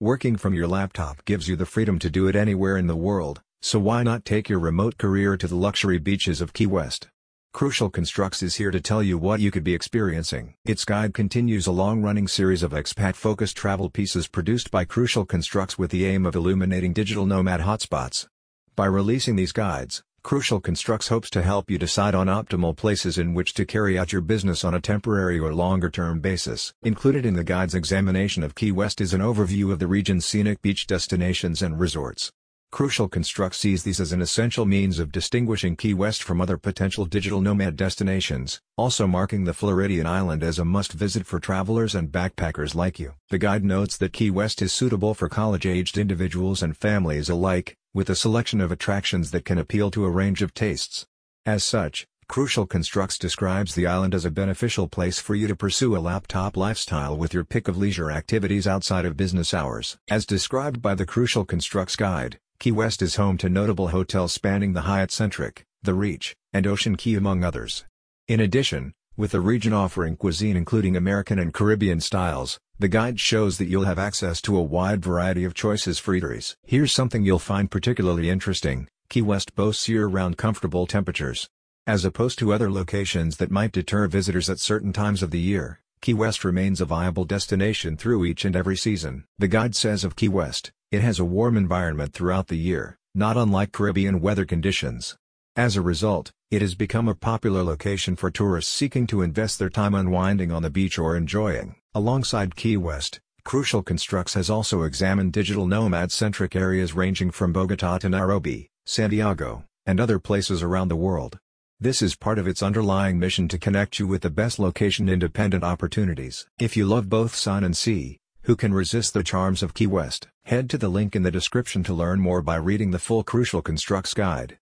Working from your laptop gives you the freedom to do it anywhere in the world, so why not take your remote career to the luxury beaches of Key West? Crucial Constructs is here to tell you what you could be experiencing. Its guide continues a long-running series of expat-focused travel pieces produced by Crucial Constructs with the aim of illuminating digital nomad hotspots. By releasing these guides, Crucial Constructs hopes to help you decide on optimal places in which to carry out your business on a temporary or longer-term basis. Included in the guide's examination of Key West is an overview of the region's scenic beach destinations and resorts. Crucial Constructs sees these as an essential means of distinguishing Key West from other potential digital nomad destinations, also marking the Floridian island as a must-visit for travelers and backpackers like you. The guide notes that Key West is suitable for college-aged individuals and families alike, with a selection of attractions that can appeal to a range of tastes. As such, Crucial Constructs describes the island as a beneficial place for you to pursue a laptop lifestyle with your pick of leisure activities outside of business hours. As described by the Crucial Constructs guide, Key West is home to notable hotels spanning the Hyatt Centric, The Reach, and Ocean Key among others. In addition, with the region offering cuisine including American and Caribbean styles, the guide shows that you'll have access to a wide variety of choices for eateries. Here's something you'll find particularly interesting, Key West boasts year-round comfortable temperatures. As opposed to other locations that might deter visitors at certain times of the year, Key West remains a viable destination through each and every season. The guide says of Key West, it has a warm environment throughout the year, not unlike Caribbean weather conditions. As a result, it has become a popular location for tourists seeking to invest their time unwinding on the beach or enjoying. Alongside Key West, Crucial Constructs has also examined digital nomad-centric areas ranging from Bogota to Nairobi, Santiago, and other places around the world. This is part of its underlying mission to connect you with the best location-independent opportunities. If you love both sun and sea, who can resist the charms of Key West? Head to the link in the description to learn more by reading the full Crucial Constructs guide.